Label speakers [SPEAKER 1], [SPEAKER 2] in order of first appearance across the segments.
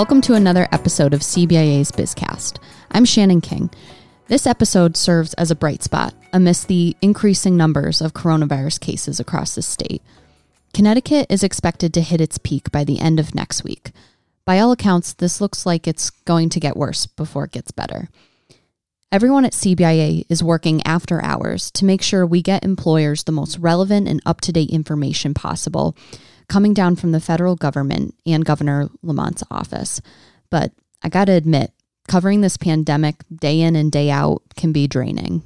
[SPEAKER 1] Welcome to another episode of CBIA's Bizcast. I'm Shannon King. This episode serves as a bright spot amidst the increasing numbers of coronavirus cases across the state. Connecticut is expected to hit its peak by the end of next week. By all accounts, this looks like it's going to get worse before it gets better. Everyone at CBIA is working after hours to make sure we get employers the most relevant and up to date information possible coming down from the federal government and Governor Lamont's office. But I got to admit, covering this pandemic day in and day out can be draining.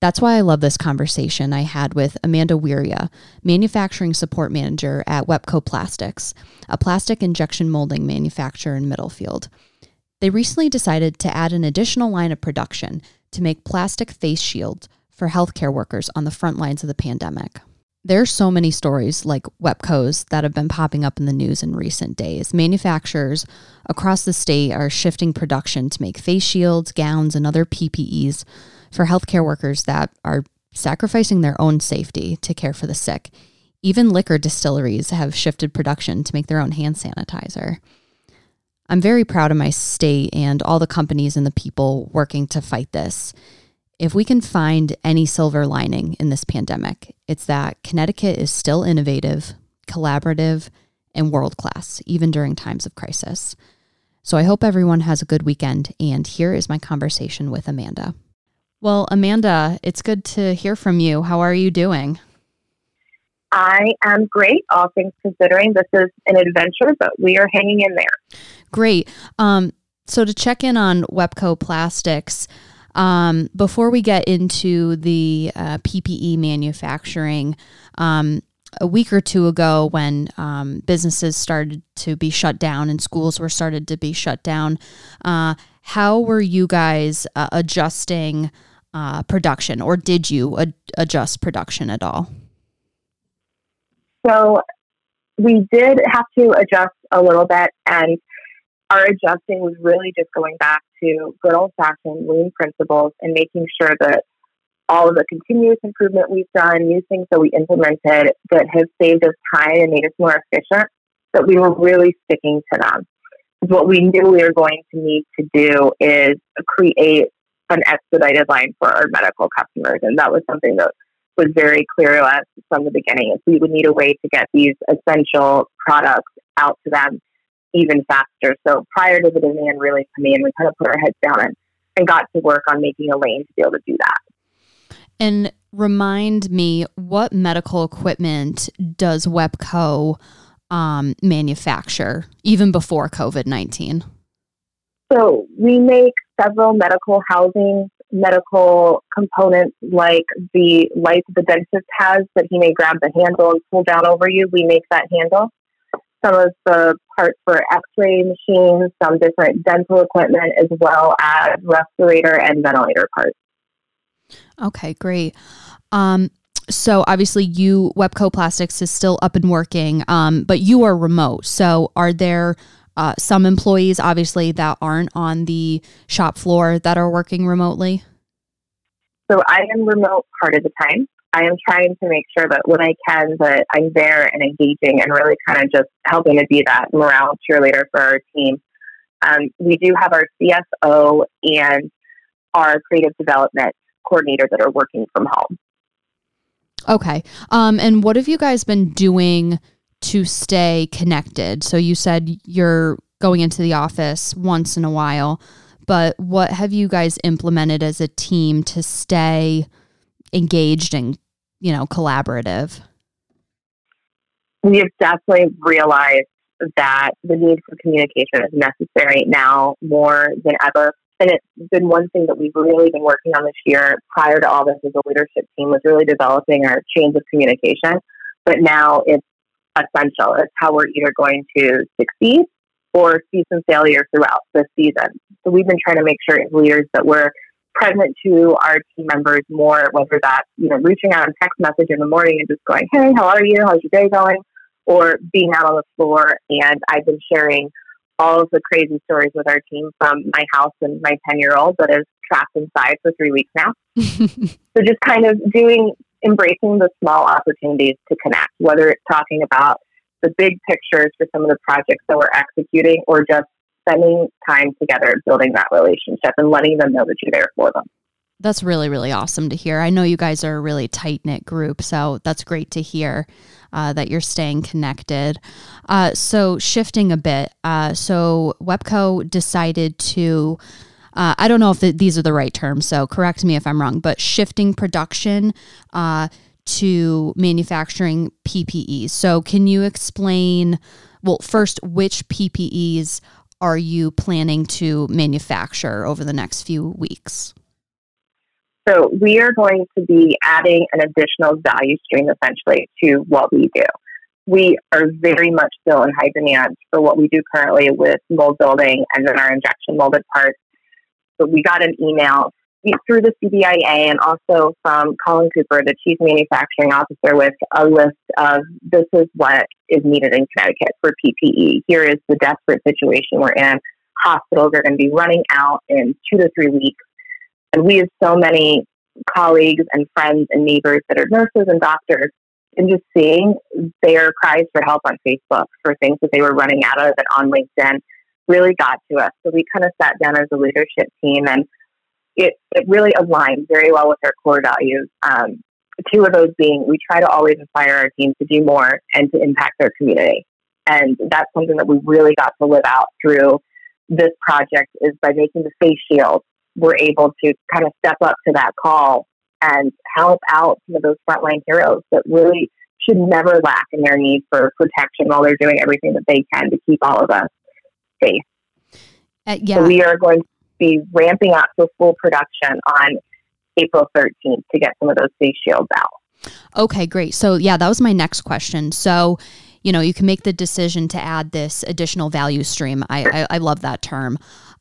[SPEAKER 1] That's why I love this conversation I had with Amanda Weiria, manufacturing support manager at Wepco Plastics, a plastic injection molding manufacturer in Middlefield. They recently decided to add an additional line of production to make plastic face shields for healthcare workers on the front lines of the pandemic. There's so many stories like Wepco's that have been popping up in the news in recent days. Manufacturers across the state are shifting production to make face shields, gowns, and other PPEs for healthcare workers that are sacrificing their own safety to care for the sick. Even liquor distilleries have shifted production to make their own hand sanitizer. I'm very proud of my state and all the companies and the people working to fight this. If we can find any silver lining in this pandemic, it's that Connecticut is still innovative, collaborative, and world class, even during times of crisis. So I hope everyone has a good weekend. And here is my conversation with Amanda. Well, Amanda, it's good to hear from you. How are you doing?
[SPEAKER 2] I am great, all things considering. This is an adventure, but we are hanging in there.
[SPEAKER 1] Great. Um, so, to check in on Wepco Plastics, um, before we get into the uh, PPE manufacturing, um, a week or two ago, when um, businesses started to be shut down and schools were started to be shut down, uh, how were you guys uh, adjusting uh, production, or did you ad- adjust production at all?
[SPEAKER 2] So we did have to adjust a little bit, and our adjusting was really just going back to good old fashioned lean principles and making sure that all of the continuous improvement we've done, new things that we implemented that have saved us time and made us more efficient, that we were really sticking to them. What we knew we were going to need to do is create an expedited line for our medical customers. And that was something that was very clear to us from the beginning we would need a way to get these essential products out to them even faster. So prior to the demand really coming in, we kind of put our heads down and, and got to work on making a lane to be able to do that.
[SPEAKER 1] And remind me, what medical equipment does Wepco um, manufacture even before COVID 19?
[SPEAKER 2] So we make several medical housing, medical components like the light the dentist has that he may grab the handle and pull down over you. We make that handle some of the parts for x-ray machines, some different dental equipment, as well as respirator and ventilator parts.
[SPEAKER 1] Okay, great. Um, so obviously you Wepco Plastics is still up and working, um, but you are remote. So are there uh, some employees obviously that aren't on the shop floor that are working remotely?
[SPEAKER 2] So I am remote part of the time. I am trying to make sure that when I can, that I'm there and engaging and really kind of just helping to be that morale cheerleader for our team. Um, we do have our CSO and our creative development coordinator that are working from home.
[SPEAKER 1] Okay. Um, and what have you guys been doing to stay connected? So you said you're going into the office once in a while, but what have you guys implemented as a team to stay engaged and you know, collaborative?
[SPEAKER 2] We have definitely realized that the need for communication is necessary now more than ever. And it's been one thing that we've really been working on this year prior to all this as a leadership team was really developing our chains of communication. But now it's essential. It's how we're either going to succeed or see some failure throughout the season. So we've been trying to make sure as leaders that we're present to our team members more, whether that's, you know, reaching out a text message in the morning and just going, hey, how are you? How's your day going? Or being out on the floor. And I've been sharing all of the crazy stories with our team from my house and my 10 year old that is trapped inside for three weeks now. so just kind of doing, embracing the small opportunities to connect, whether it's talking about the big pictures for some of the projects that we're executing or just spending time together building that relationship and letting them know that you're there for them.
[SPEAKER 1] That's really, really awesome to hear. I know you guys are a really tight knit group, so that's great to hear uh, that you're staying connected. Uh, so, shifting a bit, uh, so Wepco decided to. Uh, I don't know if the, these are the right terms, so correct me if I'm wrong, but shifting production uh, to manufacturing PPEs. So, can you explain, well, first, which PPEs are you planning to manufacture over the next few weeks?
[SPEAKER 2] So we are going to be adding an additional value stream essentially to what we do. We are very much still in high demand for what we do currently with mold building and then our injection molded parts. But we got an email through the CBIA and also from Colin Cooper, the chief manufacturing officer, with a list of this is what is needed in Connecticut for PPE. Here is the desperate situation we're in. Hospitals are going to be running out in two to three weeks and we have so many colleagues and friends and neighbors that are nurses and doctors, and just seeing their cries for help on Facebook for things that they were running out of and on LinkedIn really got to us. So we kind of sat down as a leadership team and it, it really aligned very well with our core values. Um, two of those being we try to always inspire our team to do more and to impact their community. And that's something that we really got to live out through this project is by making the face shield, we're able to kind of step up to that call and help out some of those frontline heroes that really should never lack in their need for protection while they're doing everything that they can to keep all of us safe. Uh, yeah. So we are going to be ramping up to full production on April 13th to get some of those face shields out.
[SPEAKER 1] Okay, great. So, yeah, that was my next question. So, you know, you can make the decision to add this additional value stream. I, I, I love that term.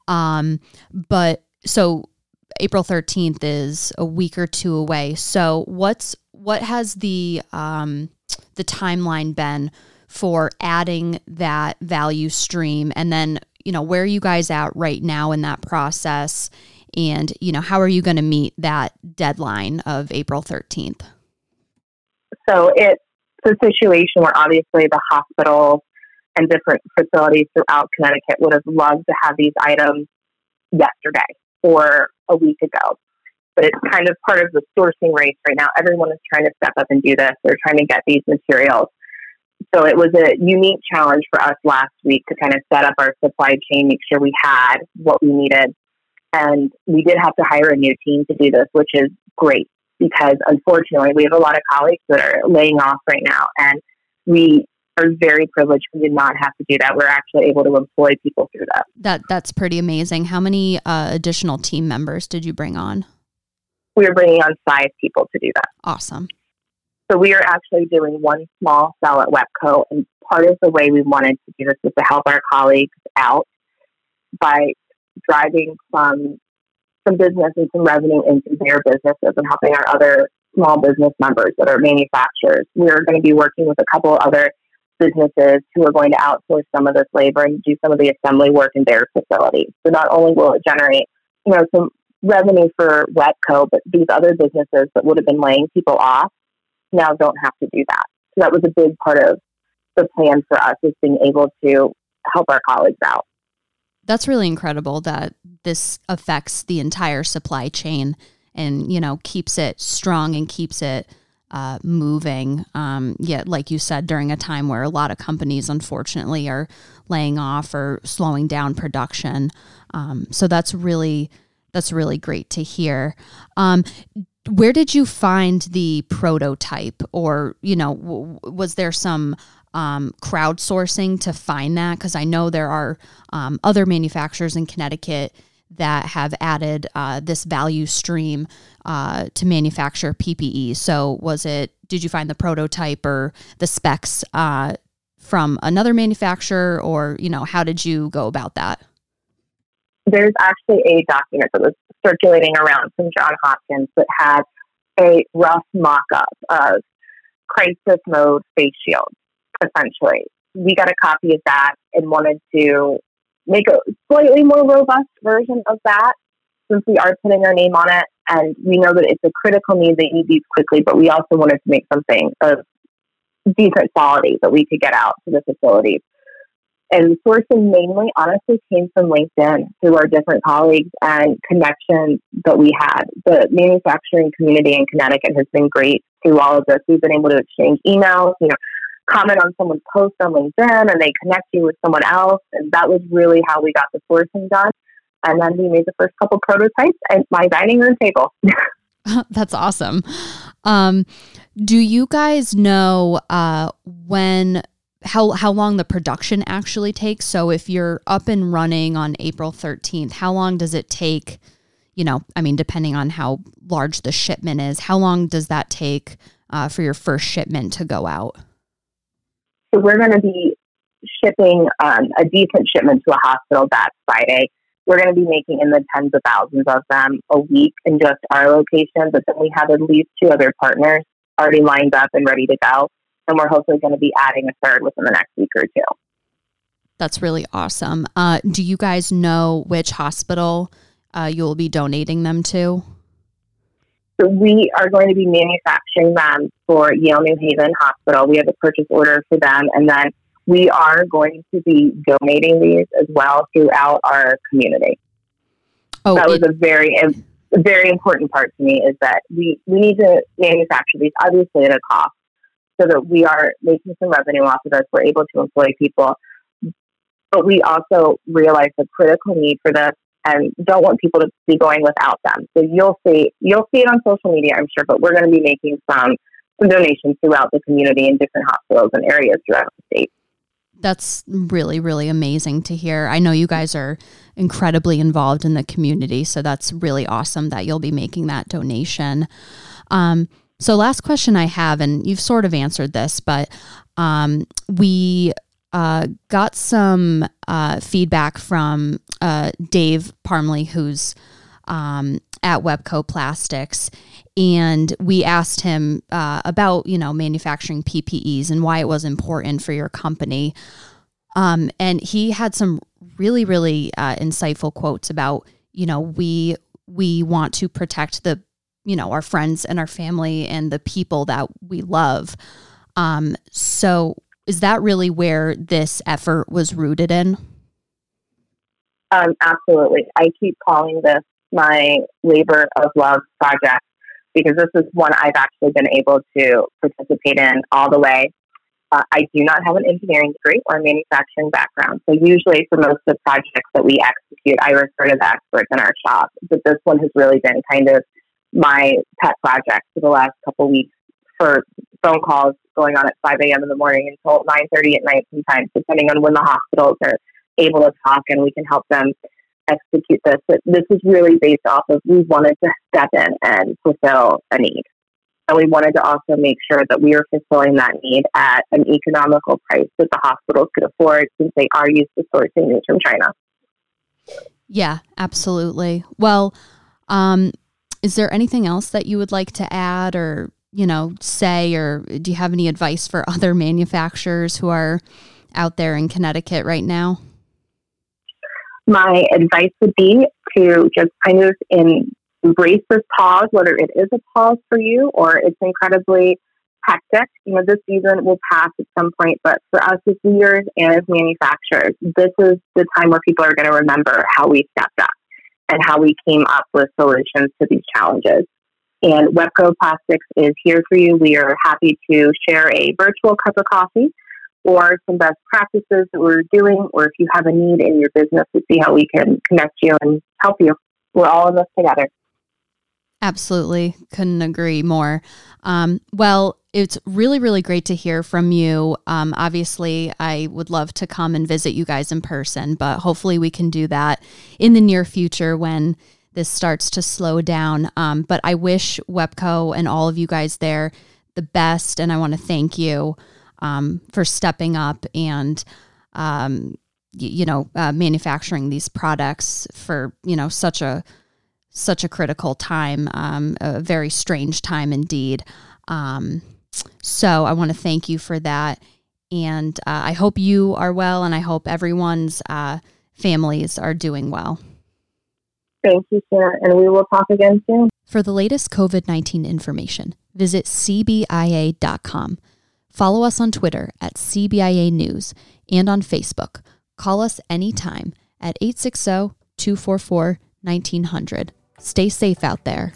[SPEAKER 1] Um, but so April 13th is a week or two away. So what's what has the um, the timeline been for adding that value stream and then you know where are you guys at right now in that process and you know how are you going to meet that deadline of April 13th?
[SPEAKER 2] So it's a situation where obviously the hospitals and different facilities throughout Connecticut would have loved to have these items yesterday or a week ago. But it's kind of part of the sourcing race right now. Everyone is trying to step up and do this. They're trying to get these materials. So it was a unique challenge for us last week to kind of set up our supply chain, make sure we had what we needed. And we did have to hire a new team to do this, which is great because unfortunately we have a lot of colleagues that are laying off right now. And we are very privileged. We did not have to do that. We're actually able to employ people through that.
[SPEAKER 1] That that's pretty amazing. How many uh, additional team members did you bring on?
[SPEAKER 2] We are bringing on five people to do that.
[SPEAKER 1] Awesome.
[SPEAKER 2] So we are actually doing one small cell at Wepco, and part of the way we wanted to do this was to help our colleagues out by driving some some business and some revenue into their businesses and helping our other small business members that are manufacturers. We are going to be working with a couple other businesses who are going to outsource some of this labor and do some of the assembly work in their facilities. So not only will it generate, you know, some revenue for Wepco, but these other businesses that would have been laying people off now don't have to do that. So that was a big part of the plan for us is being able to help our colleagues out.
[SPEAKER 1] That's really incredible that this affects the entire supply chain and, you know, keeps it strong and keeps it uh, moving. Um, yet, like you said, during a time where a lot of companies, unfortunately, are laying off or slowing down production. Um, so that's really that's really great to hear. Um, where did you find the prototype, or you know, w- was there some um, crowdsourcing to find that? Because I know there are um, other manufacturers in Connecticut that have added uh, this value stream uh, to manufacture PPE. So, was it, did you find the prototype or the specs uh, from another manufacturer, or, you know, how did you go about that?
[SPEAKER 2] There's actually a document that was circulating around from John Hopkins that had a rough mock up of crisis mode face shields, essentially. We got a copy of that and wanted to make a slightly more robust version of that since we are putting our name on it and we know that it's a critical need that you these quickly, but we also wanted to make something of decent quality that we could get out to the facilities. And sourcing mainly, honestly, came from LinkedIn through our different colleagues and connections that we had. The manufacturing community in Connecticut has been great through all of this. We've been able to exchange emails, you know, comment on someone's post on LinkedIn, and they connect you with someone else. And that was really how we got the sourcing done. And then we made the first couple prototypes at my dining room table.
[SPEAKER 1] That's awesome. Um, do you guys know uh, when how how long the production actually takes? So if you're up and running on April 13th, how long does it take? You know, I mean, depending on how large the shipment is, how long does that take uh, for your first shipment to go out?
[SPEAKER 2] So we're going to be shipping um, a decent shipment to a hospital that Friday. We're going to be making in the tens of thousands of them a week in just our location, but then we have at least two other partners already lined up and ready to go. And we're hopefully going to be adding a third within the next week or two.
[SPEAKER 1] That's really awesome. Uh, do you guys know which hospital uh, you'll be donating them to?
[SPEAKER 2] So we are going to be manufacturing them for Yale New Haven Hospital. We have a purchase order for them, and then we are going to be donating these as well throughout our community. Oh, that was it, a very a very important part to me is that we, we need to manufacture these obviously at a cost so that we are making some revenue off of this. We're able to employ people. But we also realize the critical need for this and don't want people to be going without them. So you'll see you'll see it on social media, I'm sure, but we're going to be making some some donations throughout the community in different hospitals and areas throughout the state.
[SPEAKER 1] That's really, really amazing to hear. I know you guys are incredibly involved in the community, so that's really awesome that you'll be making that donation. Um, so, last question I have, and you've sort of answered this, but um, we uh, got some uh, feedback from uh, Dave Parmley, who's um, at Wepco Plastics, and we asked him uh, about you know manufacturing PPEs and why it was important for your company. Um, and he had some really really uh, insightful quotes about you know we we want to protect the you know our friends and our family and the people that we love. Um, so is that really where this effort was rooted in?
[SPEAKER 2] Um, absolutely. I keep calling this my labor of love project because this is one I've actually been able to participate in all the way. Uh, I do not have an engineering degree or a manufacturing background. So usually for most of the projects that we execute, I refer to the experts in our shop. But this one has really been kind of my pet project for the last couple weeks for phone calls going on at 5 a.m. in the morning until 9.30 at night sometimes, depending on when the hospitals are able to talk and we can help them execute this. But this is really based off of we wanted to step in and fulfill a need. And we wanted to also make sure that we are fulfilling that need at an economical price that the hospitals could afford since they are used to sourcing these from China.
[SPEAKER 1] Yeah, absolutely. Well, um, is there anything else that you would like to add or, you know, say, or do you have any advice for other manufacturers who are out there in Connecticut right now?
[SPEAKER 2] my advice would be to just kind of embrace this pause, whether it is a pause for you or it's incredibly hectic. You know, this season will pass at some point, but for us as leaders and as manufacturers, this is the time where people are going to remember how we stepped up and how we came up with solutions to these challenges. And Wepco Plastics is here for you. We are happy to share a virtual cup of coffee or some best practices that we're doing, or if you have a need in your business to see how we can connect you and help you. We're all in this together.
[SPEAKER 1] Absolutely. Couldn't agree more. Um, well, it's really, really great to hear from you. Um, obviously, I would love to come and visit you guys in person, but hopefully, we can do that in the near future when this starts to slow down. Um, but I wish Wepco and all of you guys there the best, and I want to thank you um, for stepping up and um, y- you know uh, manufacturing these products for you know such a such a critical time, um, a very strange time indeed. Um, so I want to thank you for that, and uh, I hope you are well, and I hope everyone's uh, families are doing well.
[SPEAKER 2] Thank you, Sarah, and we will talk again soon.
[SPEAKER 1] For the latest COVID 19 information, visit cbia.com. Follow us on Twitter at CBIA News and on Facebook. Call us anytime at 860 244 1900. Stay safe out there.